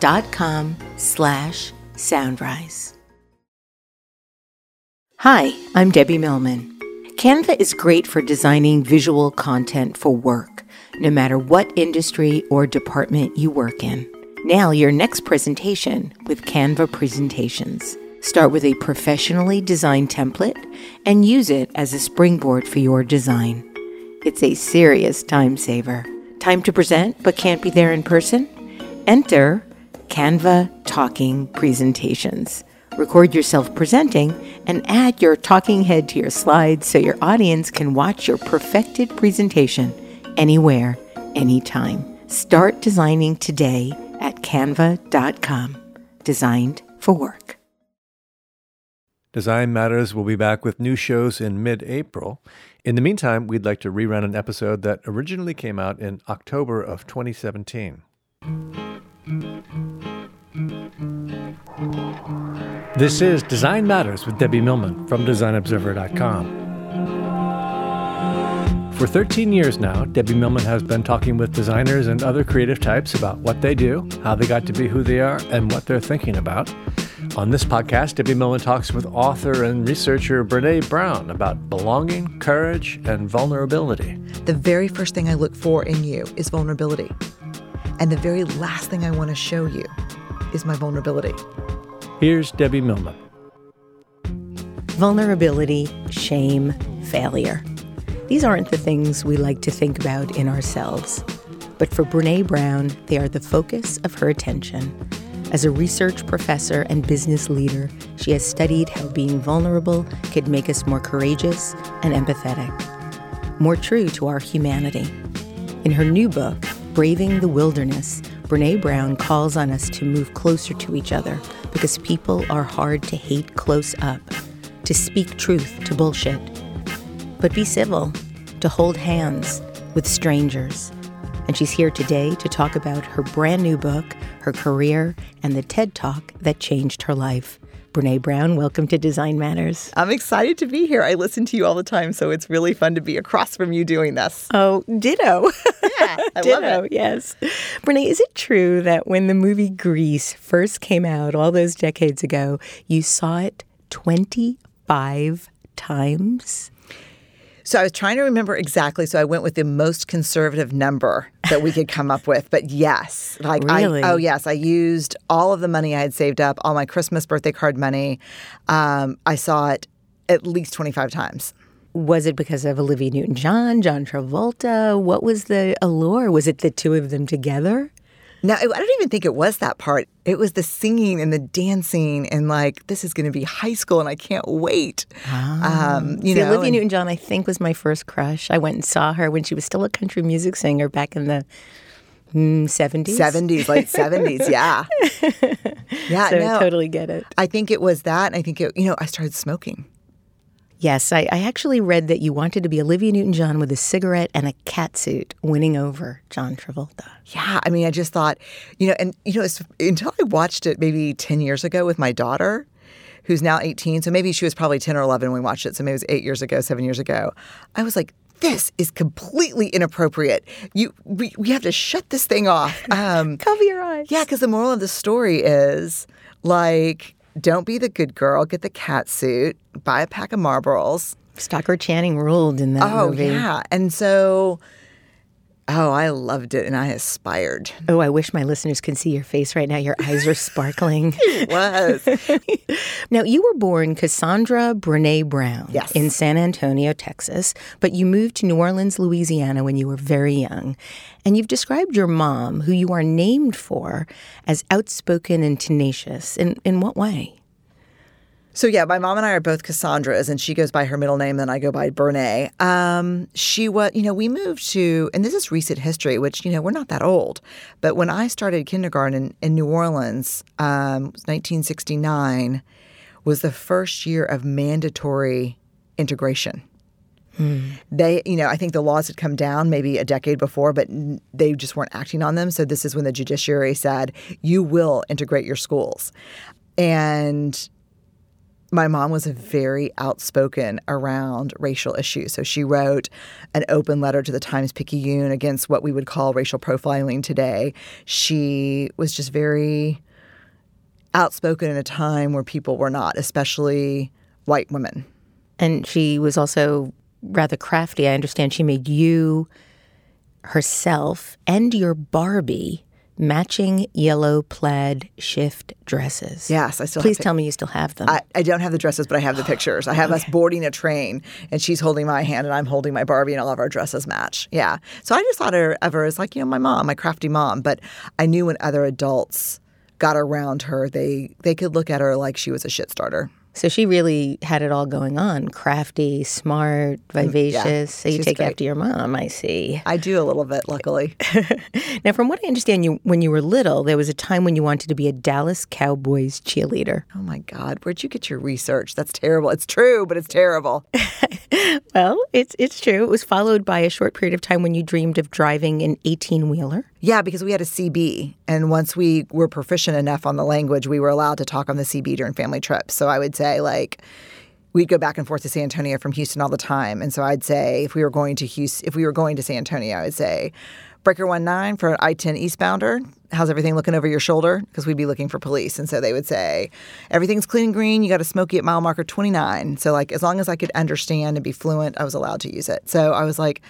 dot com slash soundrise. Hi, I'm Debbie Millman. Canva is great for designing visual content for work, no matter what industry or department you work in. Nail your next presentation with Canva Presentations. Start with a professionally designed template and use it as a springboard for your design. It's a serious time saver. Time to present but can't be there in person? Enter Canva Talking Presentations. Record yourself presenting and add your talking head to your slides so your audience can watch your perfected presentation anywhere, anytime. Start designing today at canva.com. Designed for work. Design Matters will be back with new shows in mid April. In the meantime, we'd like to rerun an episode that originally came out in October of 2017. This is Design Matters with Debbie Millman from DesignObserver.com. For 13 years now, Debbie Millman has been talking with designers and other creative types about what they do, how they got to be who they are, and what they're thinking about. On this podcast, Debbie Millman talks with author and researcher Brene Brown about belonging, courage, and vulnerability. The very first thing I look for in you is vulnerability. And the very last thing I want to show you is my vulnerability. Here's Debbie Millman. Vulnerability, shame, failure. These aren't the things we like to think about in ourselves. But for Brene Brown, they are the focus of her attention. As a research professor and business leader, she has studied how being vulnerable could make us more courageous and empathetic, more true to our humanity. In her new book, Braving the Wilderness, Brene Brown calls on us to move closer to each other because people are hard to hate close up, to speak truth to bullshit, but be civil, to hold hands with strangers. And she's here today to talk about her brand new book, her career, and the TED Talk that changed her life. Brene Brown, welcome to Design Matters. I'm excited to be here. I listen to you all the time, so it's really fun to be across from you doing this. Oh, ditto. Yeah, I ditto, love it. yes. Brene, is it true that when the movie Grease first came out all those decades ago, you saw it 25 times? So I was trying to remember exactly. So I went with the most conservative number that we could come up with. But yes, like Really? I, oh yes, I used all of the money I had saved up, all my Christmas birthday card money. Um, I saw it at least twenty five times. Was it because of Olivia Newton John, John Travolta? What was the allure? Was it the two of them together? No, I don't even think it was that part. It was the singing and the dancing and like this is going to be high school and I can't wait. Um, you See, know, Olivia and- Newton John, I think, was my first crush. I went and saw her when she was still a country music singer back in the mm, 70s. 70s, late 70s, yeah. Yeah, So no. I totally get it. I think it was that. And I think, it, you know, I started smoking. Yes, I, I actually read that you wanted to be Olivia Newton John with a cigarette and a cat suit winning over John Travolta. Yeah, I mean, I just thought, you know, and you know, until I watched it maybe ten years ago with my daughter, who's now eighteen, so maybe she was probably ten or eleven when we watched it, so maybe it was eight years ago, seven years ago. I was like, this is completely inappropriate. You, we, we have to shut this thing off. Um, Cover your eyes. yeah, because the moral of the story is like, don't be the good girl, get the cat suit, buy a pack of Marlboros. Stockard Channing ruled in that Oh movie. yeah, and so Oh, I loved it and I aspired. Oh, I wish my listeners could see your face right now. Your eyes are sparkling. It was. now, you were born Cassandra Brene Brown Yes. in San Antonio, Texas, but you moved to New Orleans, Louisiana when you were very young. And you've described your mom, who you are named for, as outspoken and tenacious. In, in what way? So yeah, my mom and I are both Cassandras, and she goes by her middle name, then I go by Brené. Um, she was, you know, we moved to, and this is recent history, which you know we're not that old, but when I started kindergarten in, in New Orleans, um, 1969, was the first year of mandatory integration. They, you know, I think the laws had come down maybe a decade before, but they just weren't acting on them. So this is when the judiciary said, "You will integrate your schools," and my mom was very outspoken around racial issues. So she wrote an open letter to the Times Picayune against what we would call racial profiling today. She was just very outspoken in a time where people were not, especially white women. And she was also rather crafty. I understand she made you, herself, and your Barbie matching yellow plaid shift dresses. Yes, I still Please tell me you still have them. I, I don't have the dresses, but I have the pictures. I have us boarding a train, and she's holding my hand, and I'm holding my Barbie, and all of our dresses match. Yeah. So I just thought her, of her as like, you know, my mom, my crafty mom. But I knew when other adults got around her, they they could look at her like she was a shit starter. So she really had it all going on crafty, smart, mm, vivacious. so you take great. after your mom, I see. I do a little bit, luckily. Now, from what I understand, you when you were little, there was a time when you wanted to be a Dallas Cowboys cheerleader. oh my God, where'd you get your research? That's terrible. It's true, but it's terrible. Well, it's it's true. It was followed by a short period of time when you dreamed of driving an 18 wheeler. Yeah, because we had a CB, and once we were proficient enough on the language, we were allowed to talk on the CB during family trips. So I would say like. We'd go back and forth to San Antonio from Houston all the time, and so I'd say if we were going to Houston, if we were going to San Antonio, I'd say, "Breaker one nine for an I ten eastbounder. How's everything looking over your shoulder?" Because we'd be looking for police, and so they would say, "Everything's clean and green. You got a smoky at mile marker twenty nine. So like as long as I could understand and be fluent, I was allowed to use it. So I was like,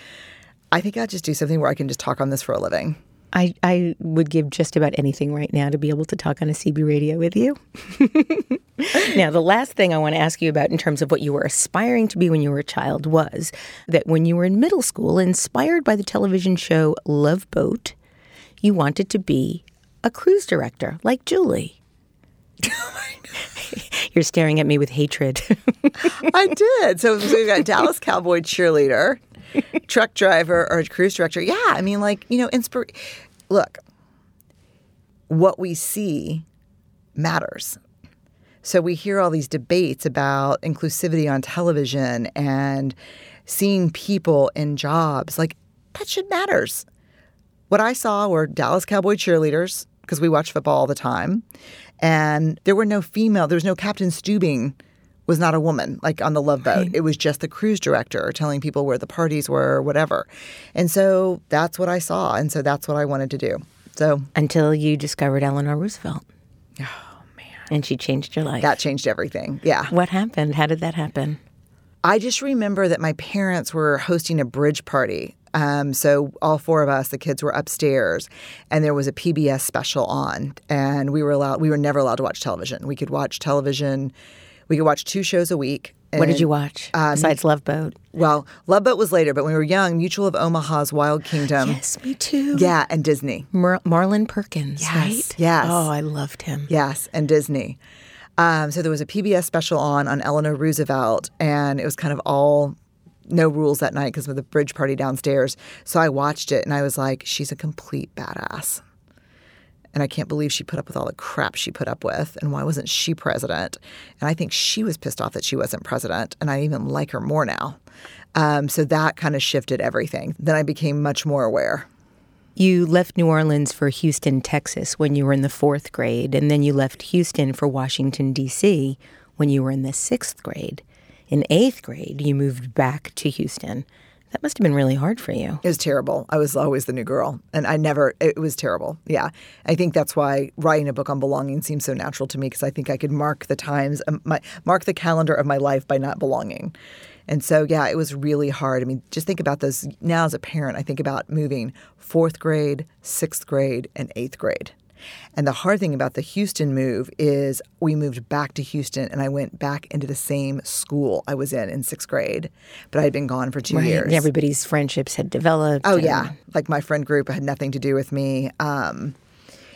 I think I'd just do something where I can just talk on this for a living. I, I would give just about anything right now to be able to talk on a CB radio with you. now, the last thing I want to ask you about in terms of what you were aspiring to be when you were a child was that when you were in middle school, inspired by the television show Love Boat, you wanted to be a cruise director like Julie. You're staring at me with hatred. I did. So, so we got Dallas Cowboy cheerleader, truck driver, or cruise director. Yeah, I mean, like you know, inspir. Look, what we see matters. So we hear all these debates about inclusivity on television and seeing people in jobs. Like that shit matters. What I saw were Dallas Cowboy cheerleaders because we watch football all the time, and there were no female. There was no Captain Steubing was not a woman like on the Love Boat. It was just the cruise director telling people where the parties were, or whatever. And so that's what I saw, and so that's what I wanted to do. So Until you discovered Eleanor Roosevelt. Oh, man. And she changed your life. that changed everything. Yeah. What happened? How did that happen? I just remember that my parents were hosting a bridge party. Um, so all four of us, the kids, were upstairs, and there was a PBS special on, and we were allowed. We were never allowed to watch television. We could watch television. We could watch two shows a week. What did you watch Um, besides Love Boat? Well, Love Boat was later, but when we were young, Mutual of Omaha's Wild Kingdom. Yes, me too. Yeah, and Disney. Mar- Marlin Perkins, Yes, right? yes. Oh, I loved him. Yes, and Disney. Um, so there was a PBS special on on Eleanor Roosevelt, and it was kind of all no rules that night because of the bridge party downstairs. So I watched it, and I was like, she's a complete badass. And I can't believe she put up with all the crap she put up with. And why wasn't she president? And I think she was pissed off that she wasn't president. And I even like her more now. Um, so that kind of shifted everything. Then I became much more aware. You left New Orleans for Houston, Texas when you were in the fourth grade, and then you left Houston for Washington, D.C. when you were in the sixth grade. In eighth grade, you moved back to Houston. That must have been really hard for you. It was terrible. I was always the new girl, and I never. It was terrible. Yeah, I think that's why writing a book on belonging seems so natural to me because I think I could mark the times, um, my mark the calendar of my life by not belonging, And so, yeah, it was really hard. I mean, just think about those. Now, as a parent, I think about moving fourth grade, sixth grade, and eighth grade. And the hard thing about the Houston move is we moved back to Houston and I went back into the same school I was in in sixth grade, but I had been gone for two Right. years. And everybody's friendships had developed. Oh and- yeah, like my friend group had nothing to do with me. Um,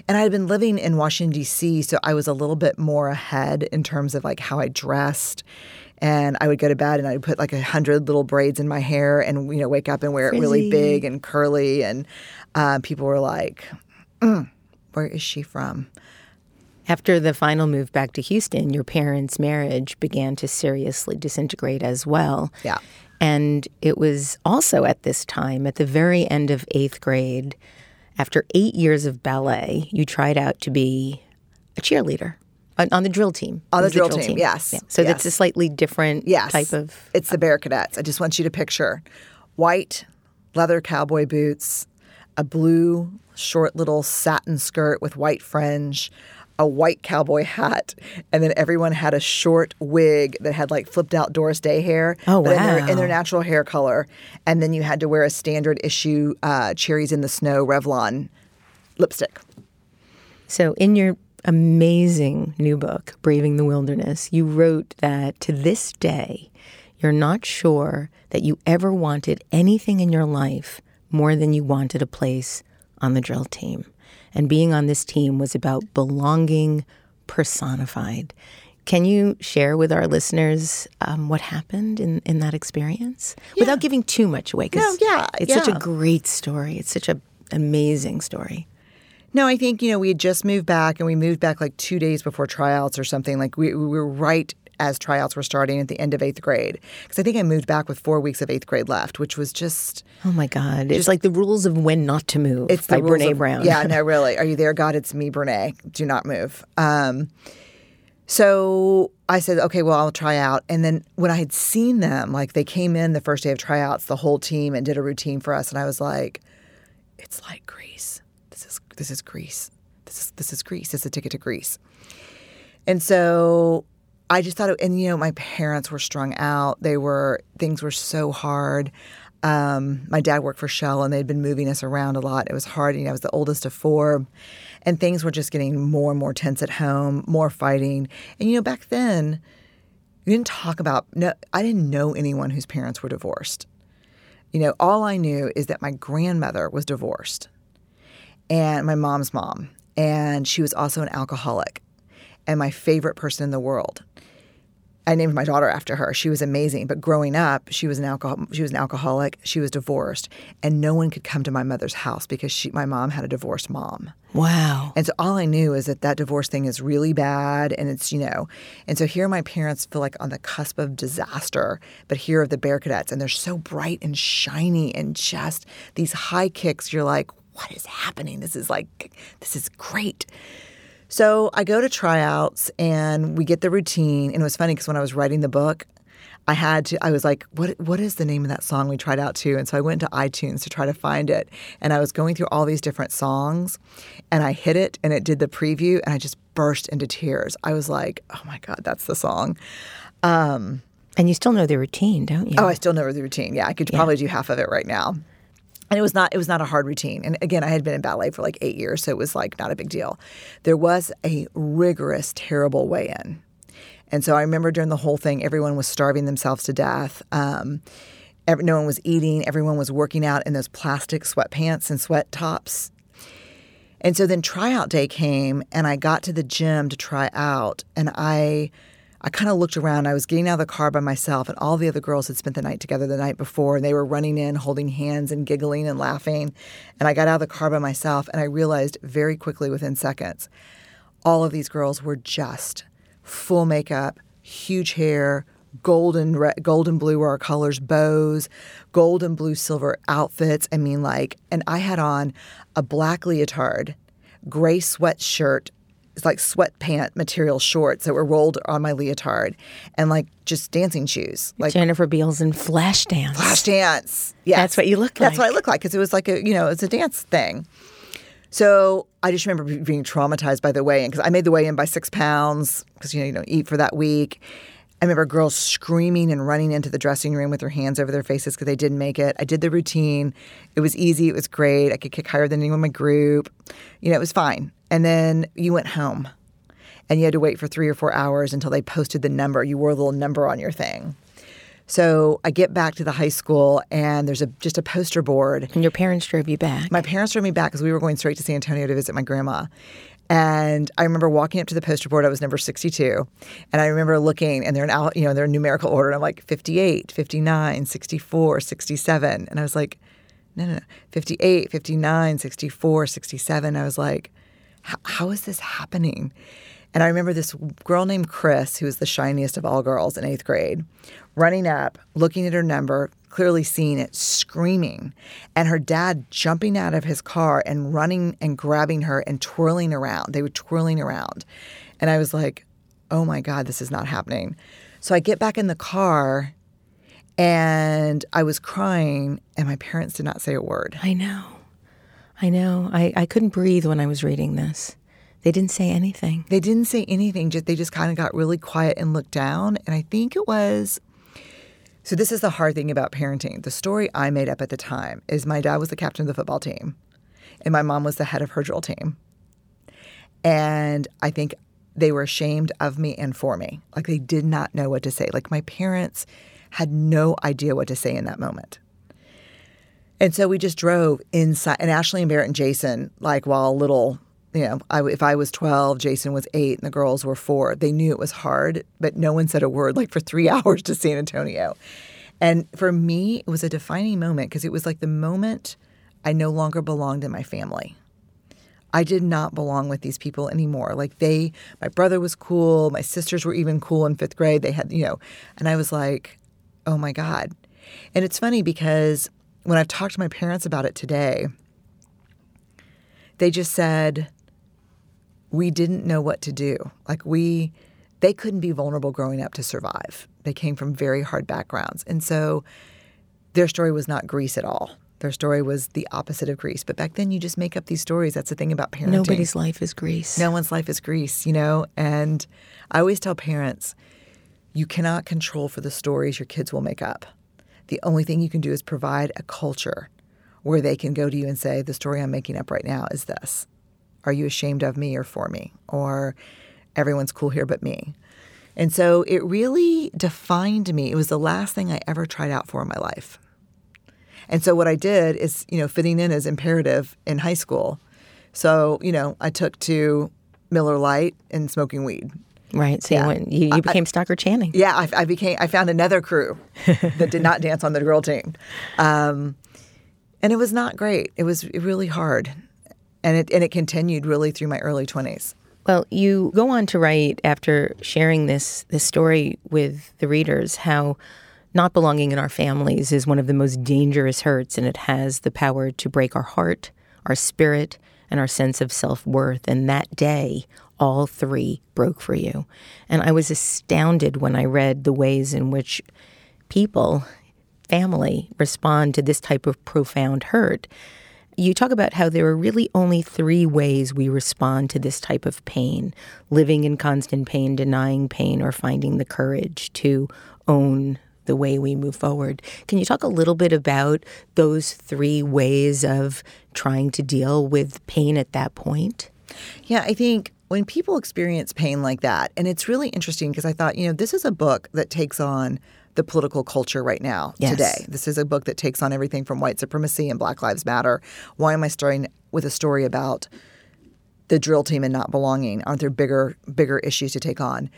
and I had been living in Washington D.C., so I was a little bit more ahead in terms of like how I dressed. And I would go to bed and I would put like a hundred little braids in my hair, and you know wake up and wear it really big and curly. And uh, people were like, "Mm, "Where is she from?" After the final move back to Houston, your parents' marriage began to seriously disintegrate as well. Yeah. And it was also at this time, at the very end of eighth grade, after eight years of ballet, you tried out to be a cheerleader on, the drill team. On It the drill team, yes, So yes. that's a slightly different Yes. type of. It's the Bearkadettes. I just want you to picture white leather cowboy boots, a blue short little satin skirt with white fringe, a white cowboy hat, and then everyone had a short wig that had like flipped out Doris Day hair. Oh, but in their, in their natural hair color. And then you had to wear a standard issue uh, Cherries in the Snow Revlon lipstick. So, in your amazing new book, Braving the Wilderness, you wrote that to this day, you're not sure that you ever wanted anything in your life more than you wanted a place on the drill team. And being on this team was about belonging personified. Can you share with our listeners um, what happened in, in that experience without giving too much away? 'cause No, yeah, it's such a great story. It's such an amazing story. No, I think, you know, we had just moved back and we moved back like two days before tryouts or something. Like we, we were right as tryouts were starting at the end of eighth grade. Because I think I moved back with four weeks of eighth grade left, which was just. Oh my God. It's like the rules of when not to move It's by Brene of- Brown. Yeah, no, really. Are you there, God? It's me, Brene. Do not move. Um, so I said, okay, well, I'll try out. And then when I had seen them, like they came in the first day of tryouts, the whole team, and did a routine for us, and I was like, it's like Grease. This is this is Grease. This is this is Grease. It's a ticket to Grease. And so I just thought, it, and you know, my parents were strung out. They were things were so hard. Um, my dad worked for Shell, and they'd been moving us around a lot. It was hard. You know, I was the oldest of four, and things were just getting more and more tense at home, more fighting. And you know, back then, you didn't talk about. No, I didn't know anyone whose parents were divorced. You know, all I knew is that my grandmother was divorced and my mom's mom. And she was also an alcoholic and my favorite person in the world. I named my daughter after her. She was amazing. But growing up, she was an alcohol she was an alcoholic. She was divorced. And no one could come to my mother's house because she my mom had a divorced mom. Wow. And so all I knew is that that divorce thing is really bad and it's, you know, and so here my parents feel like on the cusp of disaster, but here are the Bearkadettes and they're so bright and shiny and just these high kicks. You're like, what is happening? This is like, this is great. So I go to tryouts and we get the routine. And it was funny because when I was writing the book, I had to, I was like, what, what is the name of that song we tried out to? And so I went to iTunes to try to find it. And I was going through all these different songs and I hit it and it did the preview and I just burst into tears. I was like, oh my God, that's the song. Um, And you still know the routine, don't you? Oh, I still know the routine. Yeah, I could probably do half of it right now. And it was not it was not a hard routine. And again, I had been in ballet for like 8 years, so it was like not a big deal. There was a rigorous terrible weigh-in. And so I remember during the whole thing everyone was starving themselves to death. Um every, no one was eating, everyone was working out in those plastic sweatpants and sweat tops. And so then tryout day came and I got to the gym to try out and I I kind of looked around. I was getting out of the car by myself and all the other girls had spent the night together the night before and they were running in holding hands and giggling and laughing. And I got out of the car by myself and I realized very quickly within seconds all of these girls were just full makeup, huge hair, golden re- golden blue were our colors, bows, gold and blue silver outfits. I mean like and I had on a black leotard, gray sweatshirt, it's like sweatpant material shorts that were rolled on my leotard and like just dancing shoes. Like Jennifer Beals in Flash Dance. flash dance. Yes. That's what you look like. That's what I look like because it was like a, you know, it's a dance thing. So I just remember being traumatized by the weigh-in because I made the weigh-in by six pounds because you know you don't eat for that week. I remember girls screaming and running into the dressing room with their hands over their faces because they didn't make it. I did the routine. It was easy. It was great. I could kick higher than anyone in my group. You know, it was fine. And then you went home and you had to wait for three or four hours until they posted the number. You wore a little number on your thing. So I get back to the high school and there's a just a poster board. And your parents drove you back. My parents drove me back because we were going straight to San Antonio to visit my grandma. And I remember walking up to the poster board. I was number 62. And I remember looking, and they're in, you know, they're in numerical order. And I'm like 58, 59, 64, 67. And I was like, no, no, no, 58, 59, 64, 67. I was like, how is this happening? And I remember this girl named Chris, who was the shiniest of all girls in eighth grade, running up, looking at her number, clearly seeing it, screaming, and her dad jumping out of his car and running and grabbing her and twirling around. They were twirling around. And I was like, oh my God, this is not happening. So I get back in the car and I was crying, and my parents did not say a word. I know. I know. I, I couldn't breathe when I was reading this. They didn't say anything. They didn't say anything. Just they just kind of got really quiet and looked down. And I think it was. So this is the hard thing about parenting. The story I made up at the time is my dad was the captain of the football team, and my mom was the head of her drill team. And I think they were ashamed of me and for me. Like they did not know what to say. Like my parents had no idea what to say in that moment. And so we just drove inside, and Ashley and Barrett and Jason, like while little you know, I, if I was 12, Jason was eight, and the girls were four. They knew it was hard, but no one said a word like for three hours to San Antonio. And for me, it was a defining moment because it was like the moment I no longer belonged in my family. I did not belong with these people anymore. Like they, my brother was cool, my sisters were even cool in fifth grade. They had, you know, and I was like, oh my God. And it's funny because when I've talked to my parents about it today, they just said, we didn't know what to do. Like we they couldn't be vulnerable growing up to survive. They came from very hard backgrounds. And so their story was not Grease at all. Their story was the opposite of Grease. But back then you just make up these stories. That's the thing about parenting. Nobody's life is Grease. No one's life is Grease, you know? And I always tell parents, you cannot control for the stories your kids will make up. The only thing you can do is provide a culture where they can go to you and say, the story I'm making up right now is this. Are you ashamed of me or for me? Or everyone's cool here but me. And so it really defined me. It was the last thing I ever tried out for in my life. And so what I did is, you know, fitting in is imperative in high school. So, you know, I took to Miller Lite and smoking weed. Right. So yeah. you, went, you, you became I, Stockard Channing. Yeah, I, I, became. I found another crew that did not dance on the girl team, um, and it was not great. It was really hard and it and it continued really through my early 20s. Well, you go on to write after sharing this this story with the readers how not belonging in our families is one of the most dangerous hurts and it has the power to break our heart, our spirit, and our sense of self-worth. And that day, all three broke for you. And I was astounded when I read the ways in which people, family, respond to this type of profound hurt you talk about how there are really only three ways we respond to this type of pain living in constant pain, denying pain, or finding the courage to own the way we move forward. Can you talk a little bit about those three ways of trying to deal with pain at that point? Yeah, I think when people experience pain like that, and it's really interesting because I thought, you know, this is a book that takes on the political culture right now yes. today. This is a book that takes on everything from white supremacy and Black Lives Matter. Why am I starting with a story about the drill team and not belonging? Aren't there bigger bigger issues to take on?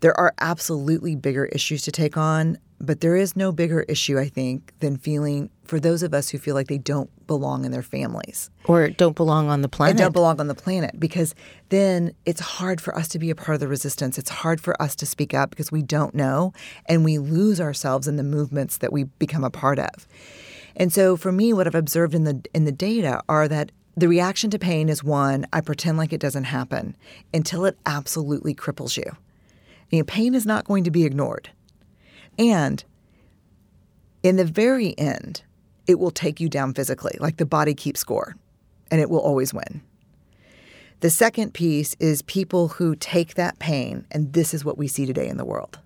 There are absolutely bigger issues to take on, but there is no bigger issue, I think, than feeling for those of us who feel like they don't belong in their families or don't belong on the planet. And don't belong on the planet because then it's hard for us to be a part of the resistance. It's hard for us to speak up because we don't know and we lose ourselves in the movements that we become a part of. And so for me what I've observed in the in the data are that the reaction to pain is one, I pretend like it doesn't happen until it absolutely cripples you. You know, pain is not going to be ignored. And in the very end, it will take you down physically, like the body keeps score, and it will always win. The second piece is people who take that pain, and this is what we see today in the world.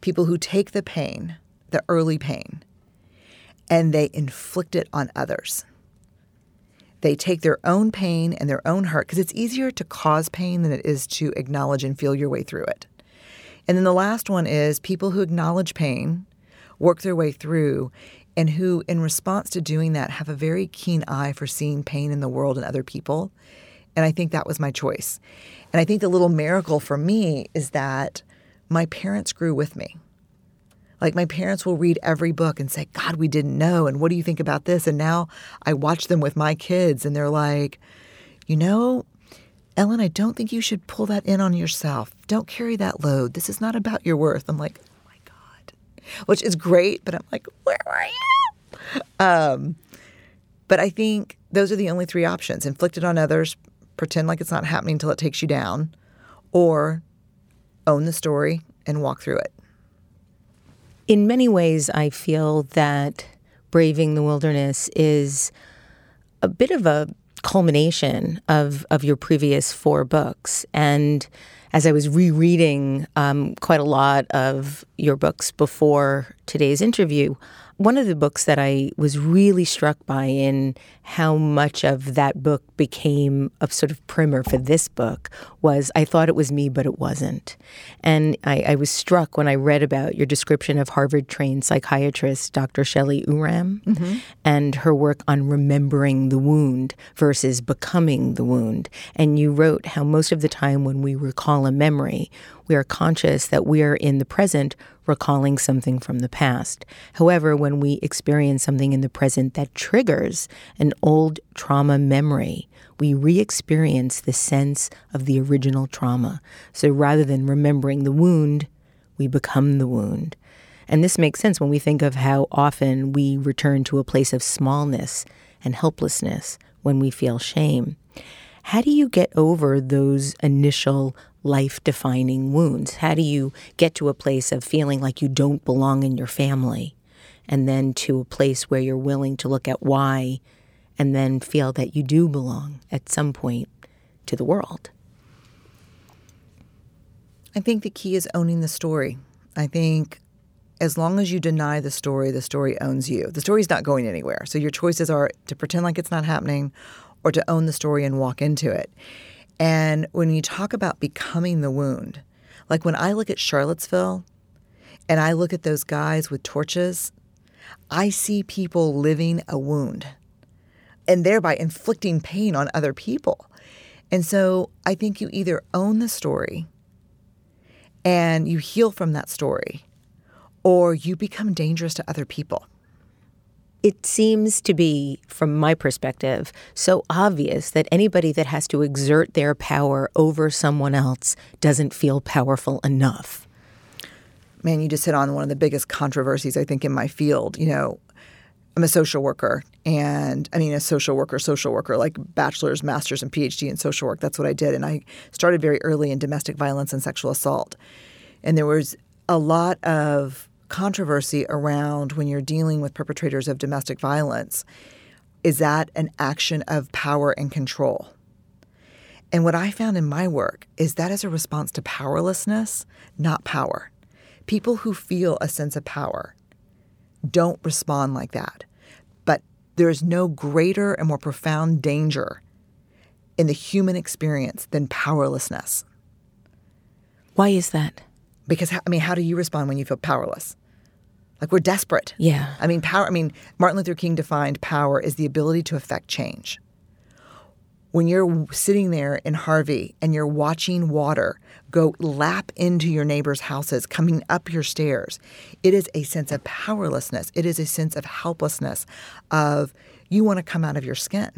people who take the pain, the early pain, and they inflict it on others. They take their own pain and their own hurt because it's easier to cause pain than it is to acknowledge and feel your way through it. And then the last one is people who acknowledge pain, work their way through, and who, in response to doing that, have a very keen eye for seeing pain in the world and other people. And I think that was my choice. And I think the little miracle for me is that my parents grew with me. Like my parents will read every book and say, God, we didn't know. And what do you think about this? And now I watch them with my kids and they're like, you know, Ellen, I don't think you should pull that in on yourself. Don't carry that load. This is not about your worth. I'm like, oh my God, which is great, but I'm like, where are you? Um, but I think those are the only three options inflict it on others, pretend like it's not happening until it takes you down, or own the story and walk through it. In many ways, I feel that Braving the Wilderness is a bit of a culmination of, of your previous four books. And as I was rereading um, quite a lot of your books before today's interview, one of the books that I was really struck by in how much of that book became a sort of primer for this book was I thought it was me, but it wasn't. And I, I was struck when I read about your description of Harvard trained psychiatrist Dr. Shelley Uram mm-hmm. and her work on remembering the wound versus becoming the wound. And you wrote how most of the time when we recall a memory, we are conscious that we are in the present recalling something from the past. However, when we experience something in the present that triggers an old trauma memory, we re experience the sense of the original trauma. So rather than remembering the wound, we become the wound. And this makes sense when we think of how often we return to a place of smallness and helplessness when we feel shame. How do you get over those initial life defining wounds? How do you get to a place of feeling like you don't belong in your family and then to a place where you're willing to look at why and then feel that you do belong at some point to the world? I think the key is owning the story. I think as long as you deny the story, the story owns you. The story's not going anywhere. So your choices are to pretend like it's not happening or to own the story and walk into it. And when you talk about becoming the wound, like when I look at Charlottesville and I look at those guys with torches, I see people living a wound and thereby inflicting pain on other people. And so I think you either own the story and you heal from that story, or you become dangerous to other people it seems to be, from my perspective, so obvious that anybody that has to exert their power over someone else doesn't feel powerful enough. Man, you just hit on one of the biggest controversies, I think, in my field. You know, I'm a social worker, and I mean, a social worker, social worker, like bachelor's, master's, and PhD in social work. That's what I did. And I started very early in domestic violence and sexual assault. And there was a lot of controversy around when you're dealing with perpetrators of domestic violence is that an action of power and control? And what I found in my work is that is a response to powerlessness, not power. People who feel a sense of power don't respond like that. But there is no greater and more profound danger in the human experience than powerlessness. Why is that? Because, I mean, how do you respond when you feel powerless? Like we're desperate. Yeah. I mean, power, I mean, Martin Luther King defined power as the ability to affect change. When you're sitting there in Harvey and you're watching water go lap into your neighbors' houses, coming up your stairs, it is a sense of powerlessness. It is a sense of helplessness, of you want to come out of your skin.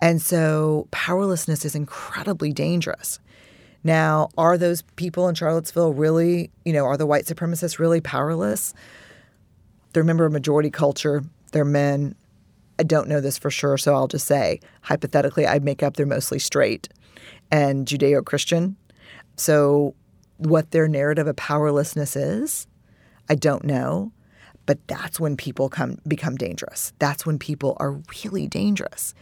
And so powerlessness is incredibly dangerous. Now, are those people in Charlottesville really, you know, are the white supremacists really powerless? They're a member of majority culture. They're men. I don't know this for sure, so I'll just say hypothetically, I'd make up they're mostly straight and Judeo Christian. So, what their narrative of powerlessness is, I don't know. But that's when people come become dangerous. That's when people are really dangerous.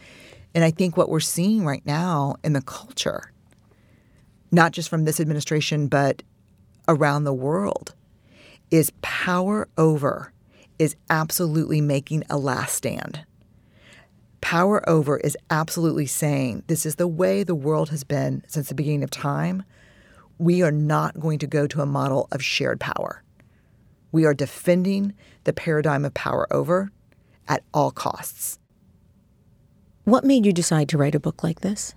And I think what we're seeing right now in the culture not just from this administration, but around the world, is power over is absolutely making a last stand. Power over is absolutely saying this is the way the world has been since the beginning of time. We are not going to go to a model of shared power. We are defending the paradigm of power over at all costs. What made you decide to write a book like this?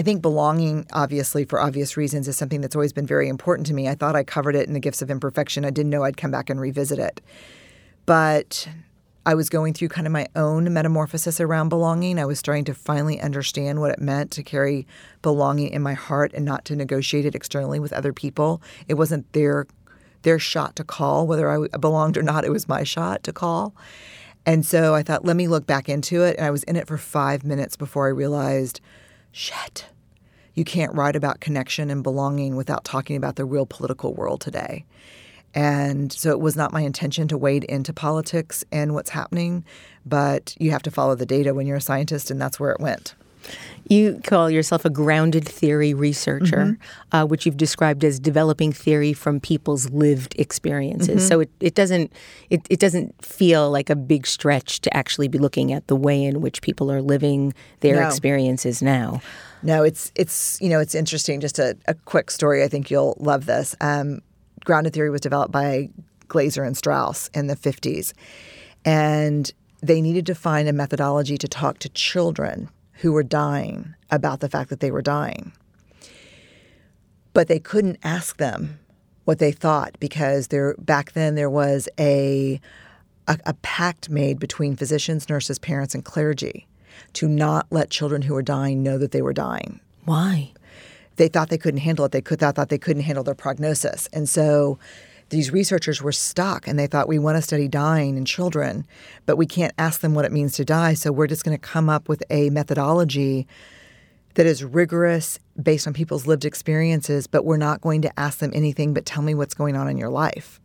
I think belonging, obviously, for obvious reasons, is something that's always been very important to me. I thought I covered it in The Gifts of Imperfection. I didn't know I'd come back and revisit it. But I was going through kind of my own metamorphosis around belonging. I was starting to finally understand what it meant to carry belonging in my heart and not to negotiate it externally with other people. It wasn't their their shot to call whether I belonged or not. It was my shot to call. And so I thought, let me look back into it. And I was in it for five minutes before I realized – shit, you can't write about connection and belonging without talking about the real political world today. And so it was not my intention to wade into politics and what's happening, but you have to follow the data when you're a scientist, and that's where it went. You call yourself a grounded theory researcher, mm-hmm. uh, which you've described as developing theory from people's lived experiences. Mm-hmm. So it, it doesn't it, it doesn't feel like a big stretch to actually be looking at the way in which people are living their no. experiences now. No, it's it's you know it's interesting. Just a, a quick story. I think you'll love this. Um, grounded theory was developed by Glaser and Strauss in the fifties, and they needed to find a methodology to talk to children who were dying about the fact that they were dying. But they couldn't ask them what they thought because there back then there was a, a, a pact made between physicians, nurses, parents, and clergy to not let children who were dying know that they were dying. Why? They thought they couldn't handle it. They could thought they couldn't handle their prognosis, and so these researchers were stuck and they thought we want to study dying in children, but we can't ask them what it means to die. So we're just going to come up with a methodology that is rigorous based on people's lived experiences, but we're not going to ask them anything but tell me what's going on in your life.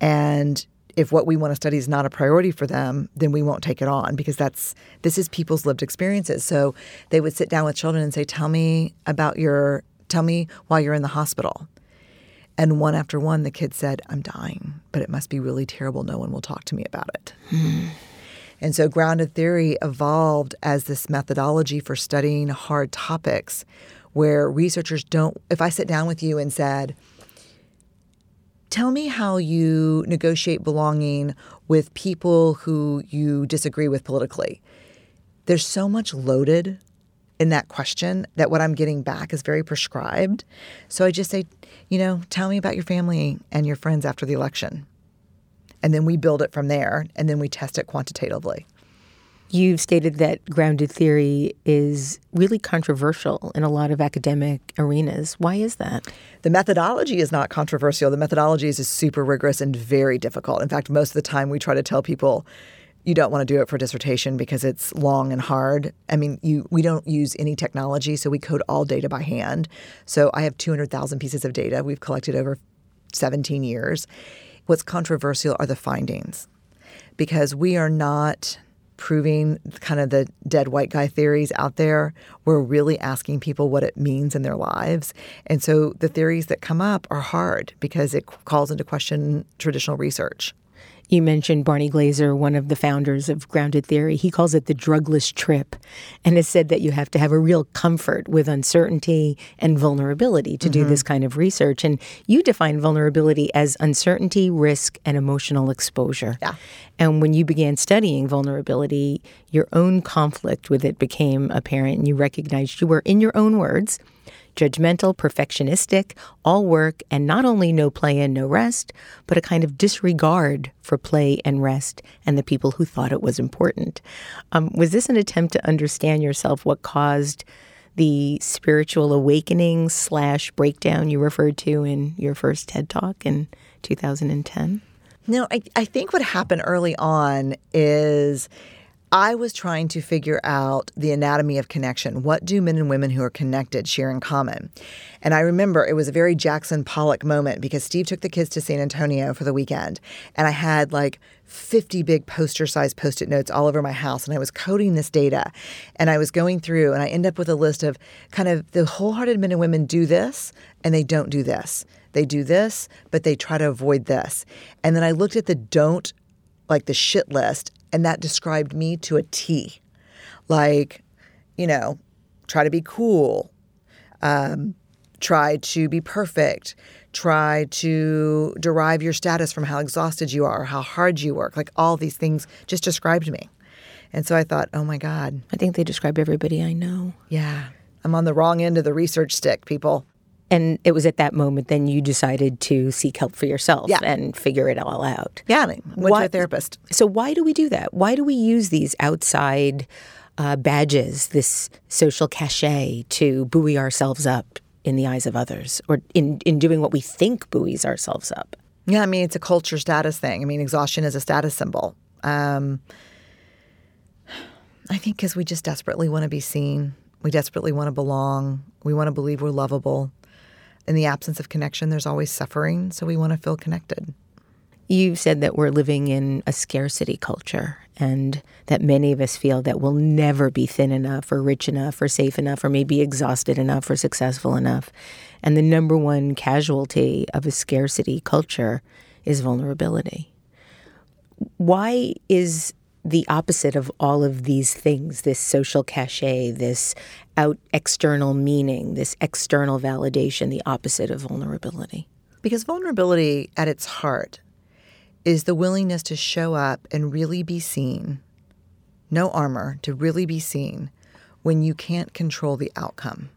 And if what we want to study is not a priority for them, then we won't take it on because that's this is people's lived experiences. So they would sit down with children and say, "Tell me about your tell me why you're in the hospital." And one after one, the kid said, I'm dying, but it must be really terrible. No one will talk to me about it. Hmm. And so, grounded theory evolved as this methodology for studying hard topics where researchers don't. If I sit down with you and said, Tell me how you negotiate belonging with people who you disagree with politically. There's so much loaded in that question that what I'm getting back is very prescribed. So I just say, you know, tell me about your family and your friends after the election. And then we build it from there and then we test it quantitatively. You've stated that grounded theory is really controversial in a lot of academic arenas. Why is that? The methodology is not controversial. The methodology is super rigorous and very difficult. In fact, most of the time we try to tell people you don't want to do it for dissertation because it's long and hard. I mean, you we don't use any technology, so we code all data by hand. So I have 200,000 pieces of data we've collected over 17 years. What's controversial are the findings because we are not proving kind of the dead white guy theories out there. We're really asking people what it means in their lives. And so the theories that come up are hard because it calls into question traditional research. You mentioned Barney Glaser, one of the founders of grounded theory. He calls it the drugless trip and has said that you have to have a real comfort with uncertainty and vulnerability to mm-hmm. do this kind of research. And you define vulnerability as uncertainty, risk, and emotional exposure. Yeah. And when you began studying vulnerability, your own conflict with it became apparent and you recognized you were, in your own words, judgmental, perfectionistic, all work, and not only no play and no rest, but a kind of disregard for play and rest and the people who thought it was important. Um, was this an attempt to understand yourself, what caused the spiritual awakening slash breakdown you referred to in your first TED Talk in 2010? No, I, I think what happened early on is I was trying to figure out the anatomy of connection. What do men and women who are connected share in common? And I remember it was a very Jackson Pollock moment because Steve took the kids to San Antonio for the weekend. And I had like 50 big poster sized post it notes all over my house. And I was coding this data and I was going through and I end up with a list of kind of the wholehearted men and women do this and they don't do this. They do this, but they try to avoid this. And then I looked at the don't, like the shit list, and that described me to a T. Like, you know, try to be cool, um, try to be perfect, try to derive your status from how exhausted you are, how hard you work. Like all these things just described me. And so I thought, oh my God. I think they describe everybody I know. Yeah. I'm on the wrong end of the research stick, people. And it was at that moment then you decided to seek help for yourself Yeah. and figure it all out. Yeah. I went to a therapist. So why do we do that? Why do we use these outside uh, badges, this social cachet, to buoy ourselves up in the eyes of others, or in in doing what we think buoys ourselves up? Yeah, I mean, it's a culture status thing. I mean, exhaustion is a status symbol. Um, I think because we just desperately want to be seen. We desperately want to belong. We want to believe we're lovable. In the absence of connection, there's always suffering. So we want to feel connected. You said that we're living in a scarcity culture and that many of us feel that we'll never be thin enough or rich enough or safe enough or maybe exhausted enough or successful enough. And the number one casualty of a scarcity culture is vulnerability. Why is the opposite of all of these things this social cachet, this out external meaning, this external validation, the opposite of vulnerability? Because vulnerability at its heart is the willingness to show up and really be seen, no armor, to really be seen when you can't control the outcome.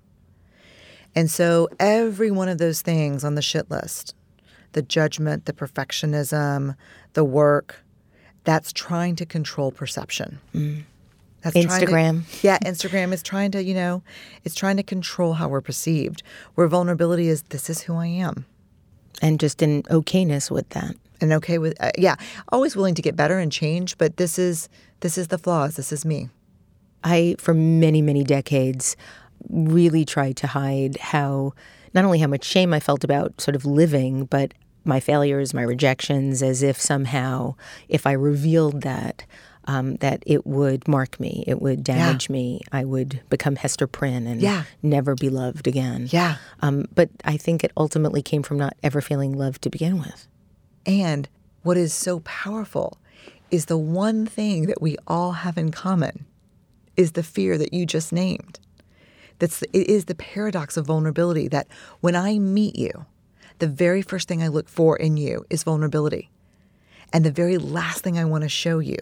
And so every one of those things on the shit list, the judgment, the perfectionism, the work, that's trying to control perception. That's trying to- Instagram. yeah, Instagram is trying to, you know, it's trying to control how we're perceived. Where vulnerability is, this is who I am And just an okayness with that. and okay with uh, yeah always willing to get better and change but this is this is the flaws this is me I, for many, many decades, really tried to hide how, not only how much shame I felt about sort of living, but my failures, my rejections, as if somehow, if I revealed that, um, that it would mark me, it would damage me, I would become Hester Prynne and Yeah. never be loved again. Yeah. Um, but I think it ultimately came from not ever feeling loved to begin with. and what is so powerful is the one thing that we all have in common is the fear that you just named that's it is the paradox of vulnerability that when i meet you the very first thing i look for in you is vulnerability and the very last thing i want to show you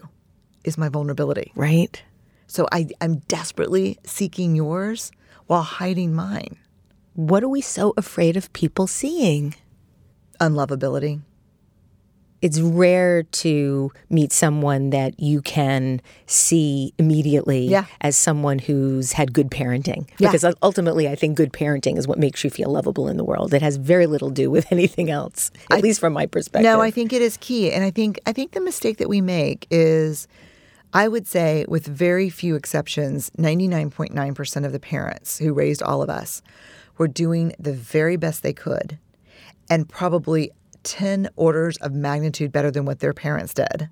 is my vulnerability Right? So I, I'm desperately seeking yours while hiding mine. What are we so afraid of people seeing? Unlovability. It's rare to meet someone that you can see immediately Yeah. as someone who's had good parenting. Yeah. Because ultimately, I think good parenting is what makes you feel lovable in the world. It has very little to do with anything else, at least from my perspective. No, I think it is key. And I think I think the mistake that we make is I would say with very few exceptions, 99.9% of the parents who raised all of us were doing the very best they could and probably 10 orders of magnitude better than what their parents did.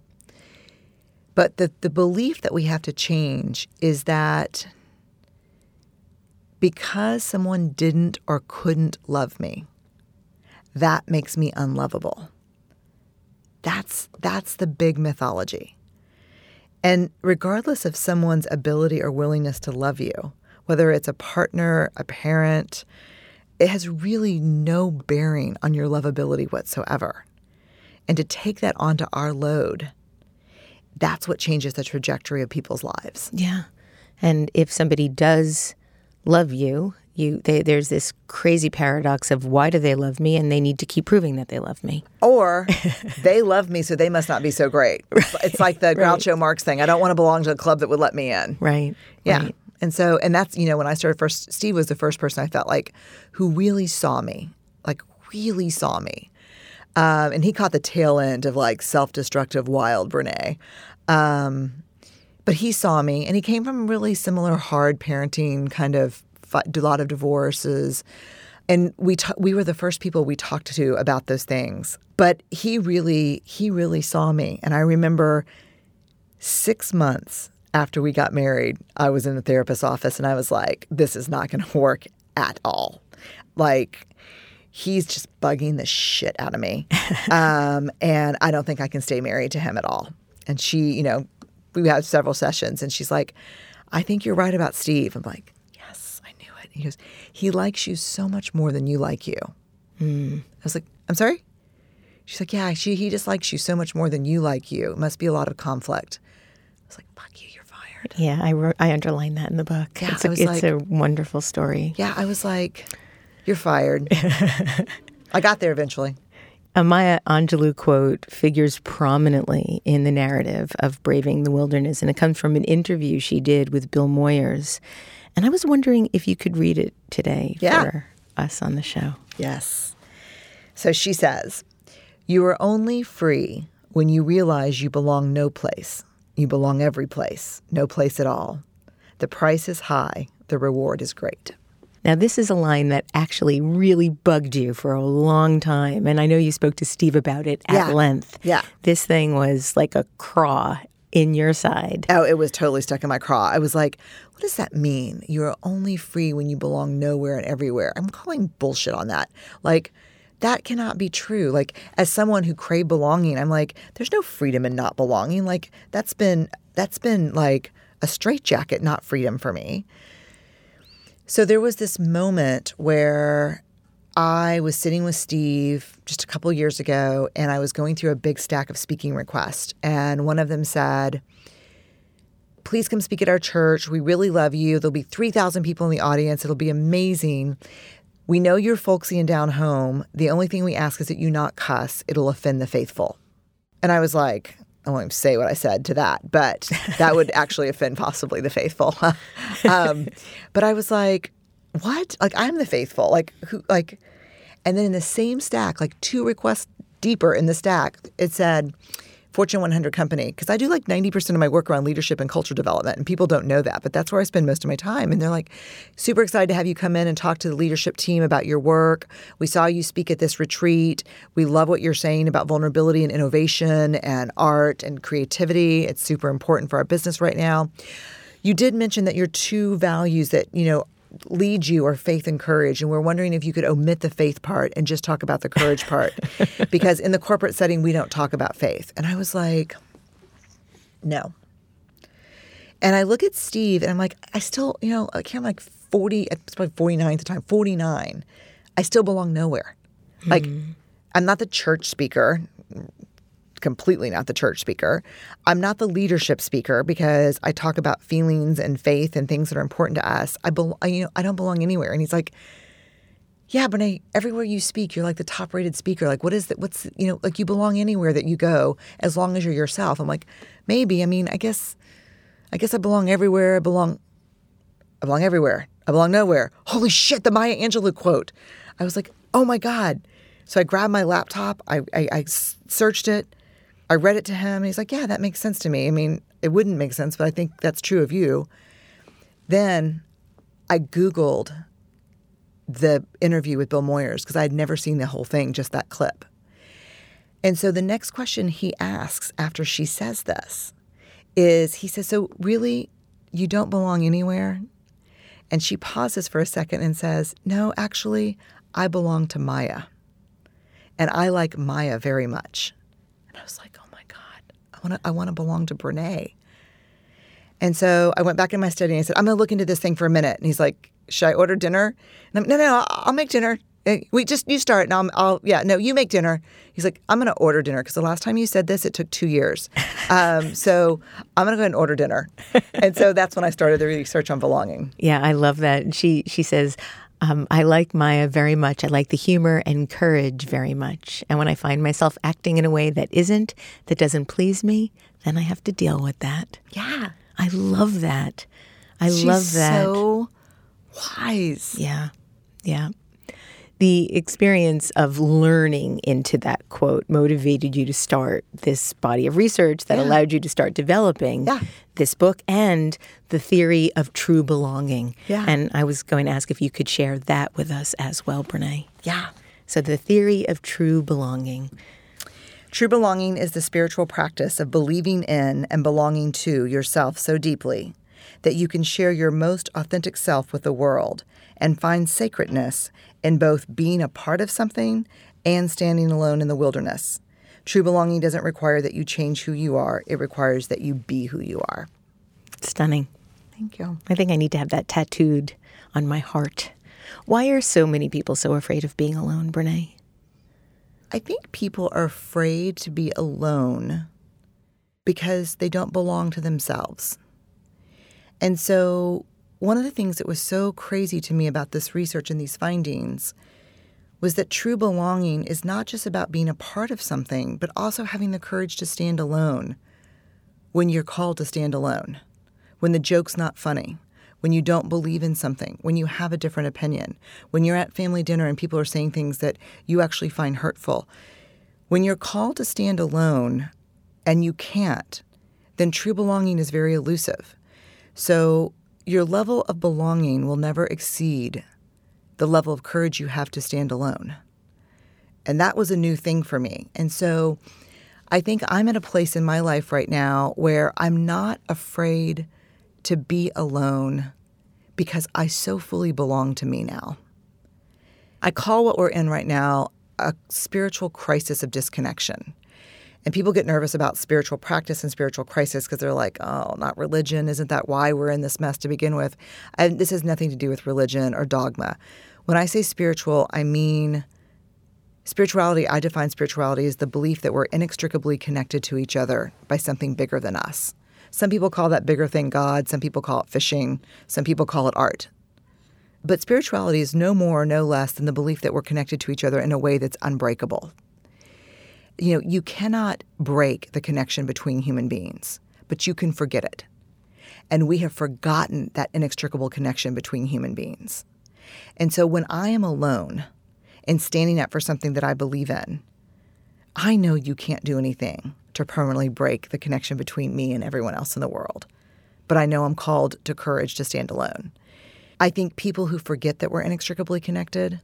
But the, the belief that we have to change is that because someone didn't or couldn't love me, that makes me unlovable. That's that's the big mythology. And regardless of someone's ability or willingness to love you, whether it's a partner, a parent, it has really no bearing on your lovability whatsoever. And to take that onto our load, that's what changes the trajectory of people's lives. Yeah. And if somebody does love you, you they, there's this crazy paradox of why do they love me and they need to keep proving that they love me. Or they love me, so they must not be so great. It's like the Groucho Marx thing. I don't want to belong to a club that would let me in. Right. Yeah. Right. And so, and that's, you know, when I started first, Steve was the first person I felt like who really saw me, like really saw me. Um, and he caught the tail end of like self destructive wild Brené. Um, but he saw me and he came from really similar hard parenting kind of a lot of divorces and we ta- we were the first people we talked to about those things but he really he really saw me and i remember 6 months after we got married i was in the therapist's office and i was like this is not going to work at all like he's just bugging the shit out of me um, and i don't think i can stay married to him at all and she you know we had several sessions and she's like i think you're right about steve i'm like yes, I knew it. he goes, he likes you so much more than you like you. Mm. I was like, I'm sorry? She's like, yeah, she, he just likes you so much more than you like you. It must be a lot of conflict. I was like, fuck you, Yeah, I wrote, I underlined that in the book. Yeah, it's, a, it's like, a wonderful story. Yeah, I was like, you're fired. I got there eventually. A Maya Angelou quote figures prominently in the narrative of Braving the Wilderness, and it comes from an interview she did with Bill Moyers. And I was wondering if you could read it today yeah. for us on the show. Yes. So she says, You are only free when you realize you belong no place. You belong every place, no place at all. The price is high, the reward is great. Now, this is a line that actually really bugged you for a long time. And I know you spoke to Steve about it at yeah. length. Yeah. This thing was like a craw in your side. Oh, it was totally stuck in my craw. I was like, what does that mean? You're only free when you belong nowhere and everywhere. I'm calling bullshit on that. Like, that cannot be true. Like, as someone who craved belonging, I'm like, there's no freedom in not belonging. Like, that's been, that's been like a straitjacket, not freedom for me. So there was this moment where I was sitting with Steve just a couple years ago and I was going through a big stack of speaking requests. And one of them said, Please come speak at our church. We really love you. There'll be 3,000 people in the audience. It'll be amazing. We know you're folksy and down home. The only thing we ask is that you not cuss. It'll offend the faithful. And I was like, I won't say what I said to that, but that would actually offend possibly the faithful. um, but I was like, what? Like I'm the faithful. Like who? Like, and then in the same stack, like two requests deeper in the stack, it said Fortune 100 company because I do like 90% of my work around leadership and culture development, and people don't know that, but that's where I spend most of my time. And they're like, super excited to have you come in and talk to the leadership team about your work. We saw you speak at this retreat. We love what you're saying about vulnerability and innovation and art and creativity. It's super important for our business right now. You did mention that your two values that, you know, lead you are faith and courage. And we're wondering if you could omit the faith part and just talk about the courage part. because in the corporate setting, we don't talk about faith. And I was like, no. And I look at Steve and I'm like, I still, you know, I can't like 40, it's probably 49 at the time, 49. I still belong nowhere. Like, mm. I'm not the church speaker completely not the church speaker. I'm not the leadership speaker because I talk about feelings and faith and things that are important to us. I, be, I you know I don't belong anywhere. And he's like, yeah, but I, everywhere you speak, you're like the top rated speaker. Like, what is that? What's you know like you belong anywhere that you go as long as you're yourself. I'm like, maybe. I mean, I guess, I guess I belong everywhere. I belong, I belong everywhere. I belong nowhere. Holy shit! The Maya Angelou quote. I was like, oh my god. So I grabbed my laptop. I, I, I searched it. I read it to him and he's like, Yeah, that makes sense to me. I mean, it wouldn't make sense, but I think that's true of you. Then I Googled the interview with Bill Moyers because I had never seen the whole thing, just that clip. And so the next question he asks after she says this is he says, So really, you don't belong anywhere? And she pauses for a second and says, No, actually, I belong to Maya. And I like Maya very much. And I was like, oh my God, I want to I want to belong to Brené. And so I went back in my study and I said, I'm going to look into this thing for a minute. And he's like, Should I order dinner? And I'm, No, no, I'll make dinner. We just you start and I'll, I'll yeah no you make dinner. He's like I'm gonna order dinner because the last time you said this it took two years, um, so I'm gonna go and order dinner, and so that's when I started the research on belonging. Yeah, I love that. She she says um, I like Maya very much. I like the humor and courage very much. And when I find myself acting in a way that isn't, that doesn't please me, then I have to deal with that. Yeah. I love that. I She's love that. So wise. Yeah. Yeah. The experience of learning into that quote motivated you to start this body of research that Yeah. allowed you to start developing Yeah. this book and the theory of true belonging. Yeah. And I was going to ask if you could share that with us as well, Brené. Yeah. So, the theory of true belonging. True belonging is the spiritual practice of believing in and belonging to yourself so deeply that you can share your most authentic self with the world and find sacredness in both being a part of something and standing alone in the wilderness. True belonging doesn't require that you change who you are, it requires that you be who you are. Stunning. Thank you. I think I need to have that tattooed on my heart. Why are so many people so afraid of being alone, Brené? I think people are afraid to be alone because they don't belong to themselves. And so, one of the things that was so crazy to me about this research and these findings was that true belonging is not just about being a part of something, but also having the courage to stand alone when you're called to stand alone, when the joke's not funny, when you don't believe in something, when you have a different opinion, when you're at family dinner and people are saying things that you actually find hurtful. When you're called to stand alone and you can't, then true belonging is very elusive. So your level of belonging will never exceed the level of courage you have to stand alone. And that was a new thing for me. And so I think I'm at a place in my life right now where I'm not afraid to be alone because I so fully belong to me now. I call what we're in right now a spiritual crisis of disconnection. And people get nervous about spiritual practice and spiritual crisis because they're like, oh, not religion. Isn't that why we're in this mess to begin with? And this has nothing to do with religion or dogma. When I say spiritual, I mean spirituality. I define spirituality as the belief that we're inextricably connected to each other by something bigger than us. Some people call that bigger thing God, some people call it fishing, some people call it art. But spirituality is no more or no less than the belief that we're connected to each other in a way that's unbreakable. You know, you cannot break the connection between human beings, but you can forget it. And we have forgotten that inextricable connection between human beings. And so when I am alone and standing up for something that I believe in, I know you can't do anything to permanently break the connection between me and everyone else in the world. But I know I'm called to courage to stand alone. I think people who forget that we're inextricably connected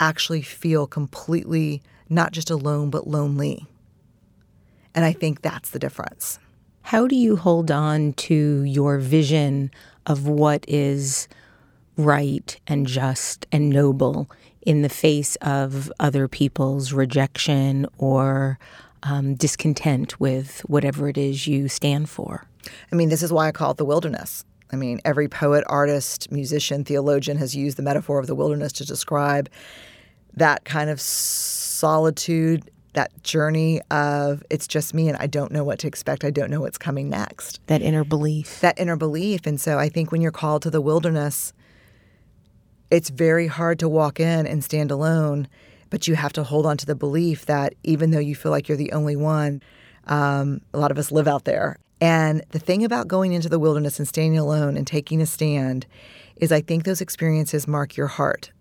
actually feel completely not just alone, but lonely. And I think that's the difference. How do you hold on to your vision of what is right and just and noble in the face of other people's rejection or um, discontent with whatever it is you stand for? I mean, this is why I call it the wilderness. I mean, every poet, artist, musician, theologian has used the metaphor of the wilderness to describe that kind of solitude, that journey of it's just me and I don't know what to expect. I don't know what's coming next. That inner belief. That inner belief. And so I think when you're called to the wilderness, it's very hard to walk in and stand alone, but you have to hold on to the belief that even though you feel like you're the only one, um, a lot of us live out there. And the thing about going into the wilderness and standing alone and taking a stand is I think those experiences mark your heart.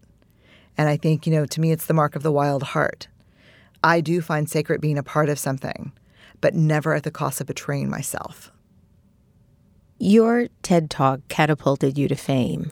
And I think, you know, to me, it's the mark of the wild heart. I do find sacred being a part of something, but never at the cost of betraying myself. Your TED Talk catapulted you to fame,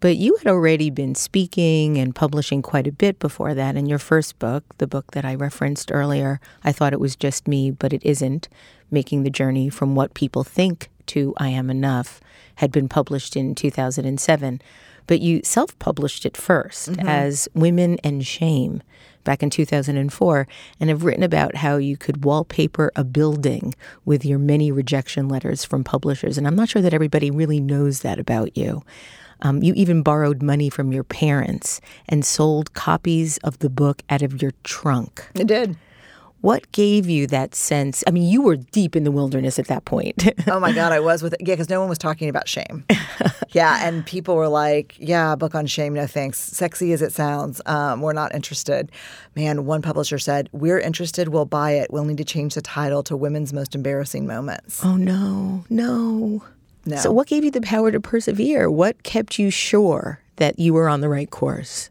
but you had already been speaking and publishing quite a bit before that. In your first book, the book that I referenced earlier, I thought it was just me, but it isn't, Making the Journey from What People Think to I Am Enough, had been published in 2007. But you self published it 1st mm-hmm. as Women and Shame back in 2004 and have written about how you could wallpaper a building with your many rejection letters from publishers. And I'm not sure that everybody really knows that about you. Um, you even borrowed money from your parents and sold copies of the book out of your trunk. It did. What gave you that sense? I mean, you were deep in the wilderness at that point. oh my God, I was with Yeah, because no one was talking about shame. yeah, and people were like, yeah, book on shame, no thanks. Sexy as it sounds, um, we're not interested. Man, one publisher said, we're interested, we'll buy it. We'll need to change the title to Women's Most Embarrassing Moments. oh, no, no. No. So, what gave you the power to persevere? What kept you sure that you were on the right course?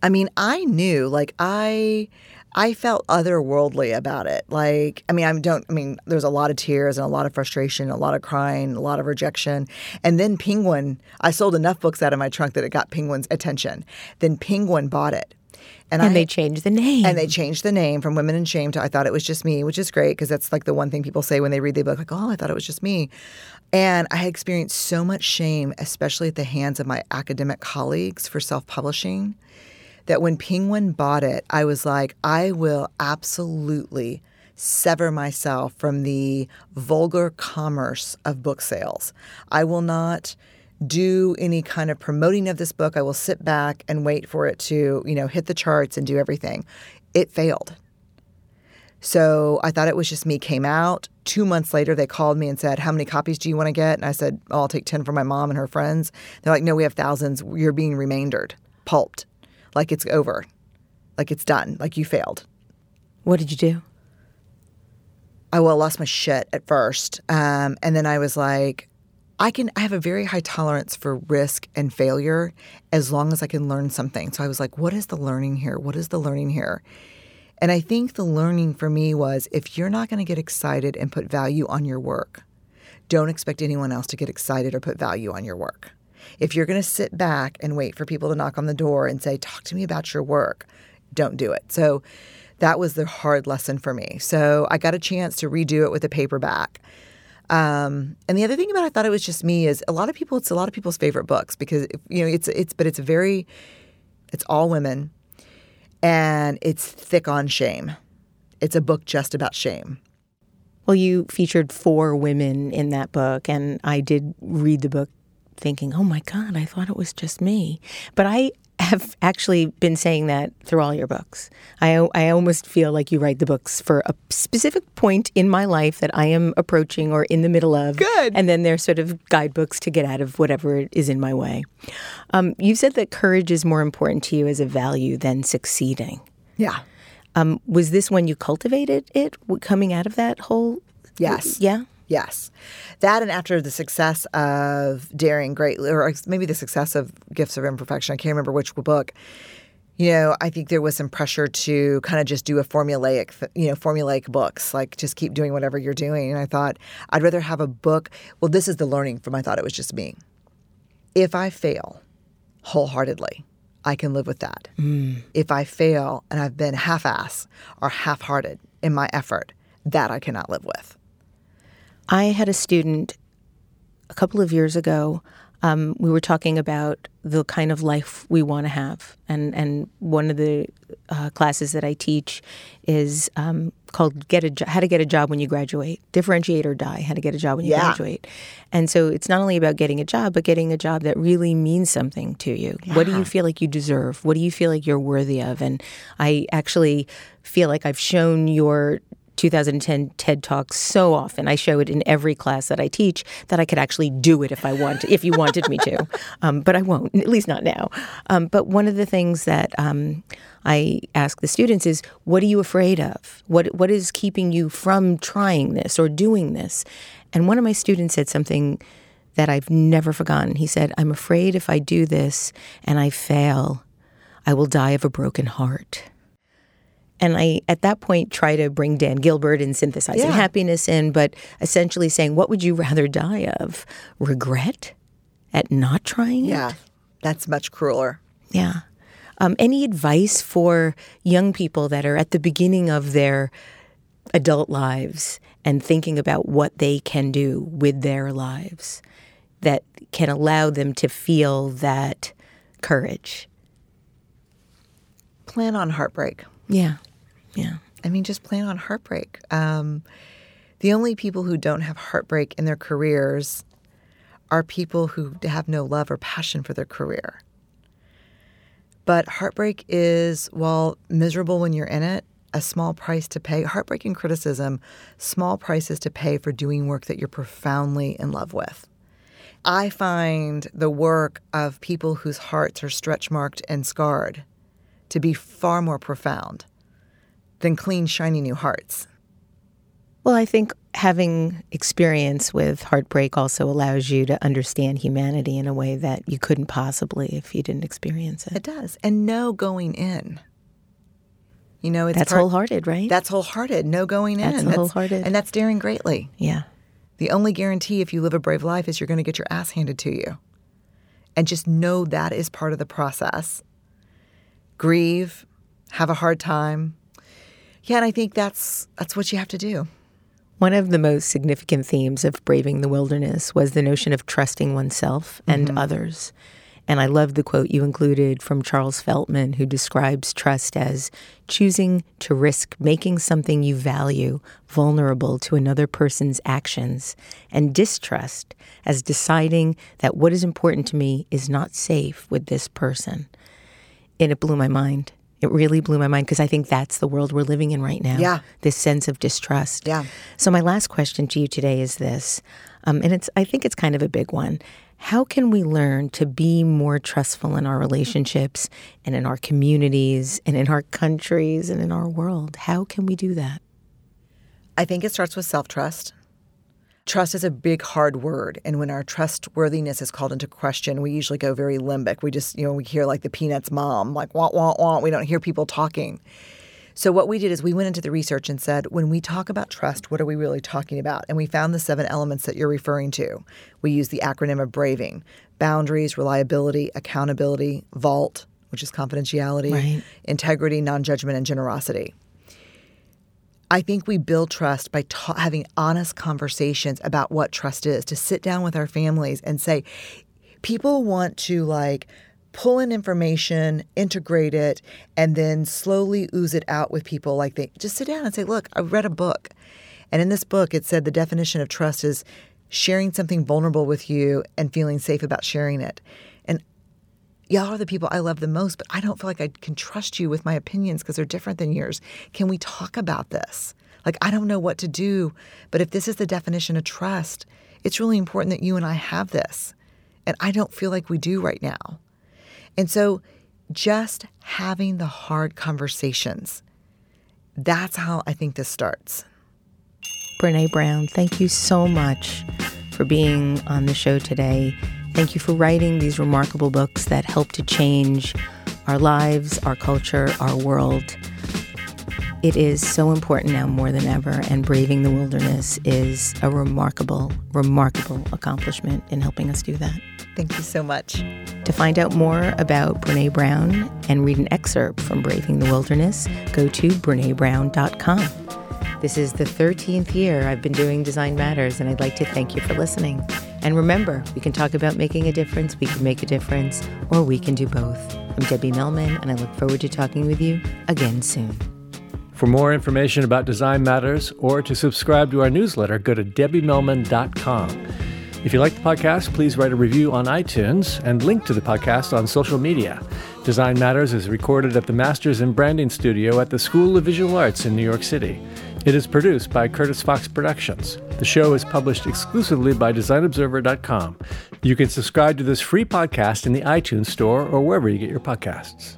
I mean, I knew, like, I. I felt otherworldly about it. Like, I mean, I don't, I mean, there's a lot of tears and a lot of frustration, a lot of crying, a lot of rejection. And then Penguin, I sold enough books out of my trunk that it got Penguin's attention. Then Penguin bought it. And, and I, they changed the name. And they changed the name from Women in Shame to I Thought It Was Just Me, which is great because that's like the one thing people say when they read the book, like, oh, I thought it was just me. And I had experienced so much shame, especially at the hands of my academic colleagues for self publishing, that when Penguin bought it, I was like, I will absolutely sever myself from the vulgar commerce of book sales. I will not do any kind of promoting of this book. I will sit back and wait for it to, you know, hit the charts and do everything. It failed. So I thought it was just me. Came out. Two months later, they called me and said, How many copies do you want to get? And I said, oh, I'll take 10 for my mom and her friends. They're like, No, we have thousands. You're being remaindered, pulped, like it's over, like it's done, like you failed. What did you do? I well lost my shit at first. Um, and then I was like, I can I have a very high tolerance for risk and failure as long as I can learn something. So I was like, what is the learning here? What is the learning here? And I think the learning for me was if you're not going to get excited and put value on your work, don't expect anyone else to get excited or put value on your work. If you're going to sit back and wait for people to knock on the door and say, Talk to me about your work, don't do it. So that was the hard lesson for me. So I got a chance to redo it with a paperback. Um, and the other thing about I thought it was just me is a lot of people. It's a lot of people's favorite books because you know it's it's but it's very, it's all women, and it's thick on shame. It's a book just about shame. Well, you featured four women in that book, and I did read the book thinking, oh my God, I thought it was just me. But I have actually been saying that through all your books. I, I almost feel like you write the books for a specific point in my life that I am approaching or in the middle of. Good. And then they're sort of guidebooks to get out of whatever is in my way. Um, you've said that courage is more important to you as a value than succeeding. Yeah. Um, was this when you cultivated it coming out of that whole? Yes. Yeah. Yes. That and after the success of Daring Greatly, or maybe the success of Gifts of Imperfection, I can't remember which book. You know, I think there was some pressure to kind of just do a formulaic, you know, formulaic books, like just keep doing whatever you're doing. And I thought I'd rather have a book. Well, this is the learning from I thought it was just me. If I fail wholeheartedly, I can live with that. Mm. If I fail and I've been half ass or half hearted in my effort, that I cannot live with. I had a student a couple of years ago. Um, we were talking about the kind of life we want to have, and and one of the uh, classes that I teach is um, called "Get a jo- How to Get a Job When You Graduate." Differentiate or die. How to get a job when you yeah. graduate. And so it's not only about getting a job, but getting a job that really means something to you. Yeah. What do you feel like you deserve? What do you feel like you're worthy of? And I actually feel like I've shown your 2010 TED Talk so often. I show it in every class that I teach that I could actually do it if I want, if you wanted me to, um, but I won't. At least not now. Um, but one of the things that um, I ask the students is, "What are you afraid of? What what is keeping you from trying this or doing this?" And one of my students said something that I've never forgotten. He said, "I'm afraid if I do this and I fail, I will die of a broken heart." And I, at that point, try to bring Dan Gilbert and synthesizing yeah. happiness in, but essentially saying, what would you rather die of? Regret at not trying it? Yeah, that's much crueler. Yeah. Um, any advice for young people that are at the beginning of their adult lives and thinking about what they can do with their lives that can allow them to feel that courage? Plan on heartbreak. Yeah. Yeah. I mean, just plan on heartbreak. Um, the only people who don't have heartbreak in their careers are people who have no love or passion for their career. But heartbreak is, while miserable when you're in it, a small price to pay. Heartbreak and criticism, small prices to pay for doing work that you're profoundly in love with. I find the work of people whose hearts are stretch marked and scarred to be far more profound than clean, shiny new hearts. Well, I think having experience with heartbreak also allows you to understand humanity in a way that you couldn't possibly if you didn't experience it. It does. And no going in. You know, it's That's part- wholehearted, right? That's wholehearted. No going That's in. wholehearted. And that's daring greatly. yeah. The only guarantee if you live a brave life is you're going to get your ass handed to you. And just know that is part of the process. Grieve, have a hard time. Yeah, and I think that's that's what you have to do. One of the most significant themes of Braving the Wilderness was the notion of trusting oneself and mm-hmm. others. And I love the quote you included from Charles Feltman, who describes trust as choosing to risk making something you value vulnerable to another person's actions, and distrust as deciding that what is important to me is not safe with this person. And it blew my mind. It really blew my mind because I think that's the world we're living in right now. Yeah. This sense of distrust. Yeah. So my last question to you today is this, um, and it's I think it's kind of a big one. How can we learn to be more trustful in our relationships and in our communities and in our countries and in our world? How can we do that? I think it starts with self trust. Trust is a big, hard word. And when our trustworthiness is called into question, we usually go very limbic. We just, you know, we hear like the Peanuts mom, like, wah, wah, wah. We don't hear people talking. So, what we did is we went into the research and said, when we talk about trust, what are we really talking about? And we found the seven elements that you're referring to. We use the acronym of BRAVING boundaries, reliability, accountability, VAULT, which is confidentiality, Right. integrity, non judgment, and generosity. I think we build trust by ta- having honest conversations about what trust is, to sit down with our families and say, people want to like pull in information, integrate it, and then slowly ooze it out with people. Like they just sit down and say, look, I read a book. And in this book, it said the definition of trust is sharing something vulnerable with you and feeling safe about sharing it. Y'all are the people I love the most, but I don't feel like I can trust you with my opinions because they're different than yours. Can we talk about this? Like, I don't know what to do, but if this is the definition of trust, it's really important that you and I have this. And I don't feel like we do right now. And so, just having the hard conversations, that's how I think this starts. Brené Brown, thank you so much for being on the show today. Thank you for writing these remarkable books that help to change our lives, our culture, our world. It is so important now more than ever, and Braving the Wilderness is a remarkable, remarkable accomplishment in helping us do that. Thank you so much. To find out more about Brené Brown and read an excerpt from Braving the Wilderness, go to BreneBrown.com. This is the 13th year I've been doing Design Matters, and I'd like to thank you for listening. And remember, we can talk about making a difference, we can make a difference, or we can do both. I'm Debbie Millman, and I look forward to talking with you again soon. For more information about Design Matters or to subscribe to our newsletter, go to debbiemillman.com. If you like the podcast, please write a review on iTunes and link to the podcast on social media. Design Matters is recorded at the Masters in Branding Studio at the School of Visual Arts in New York City. It is produced by Curtis Fox Productions. The show is published exclusively by DesignObserver.com. You can subscribe to this free podcast in the iTunes Store or wherever you get your podcasts.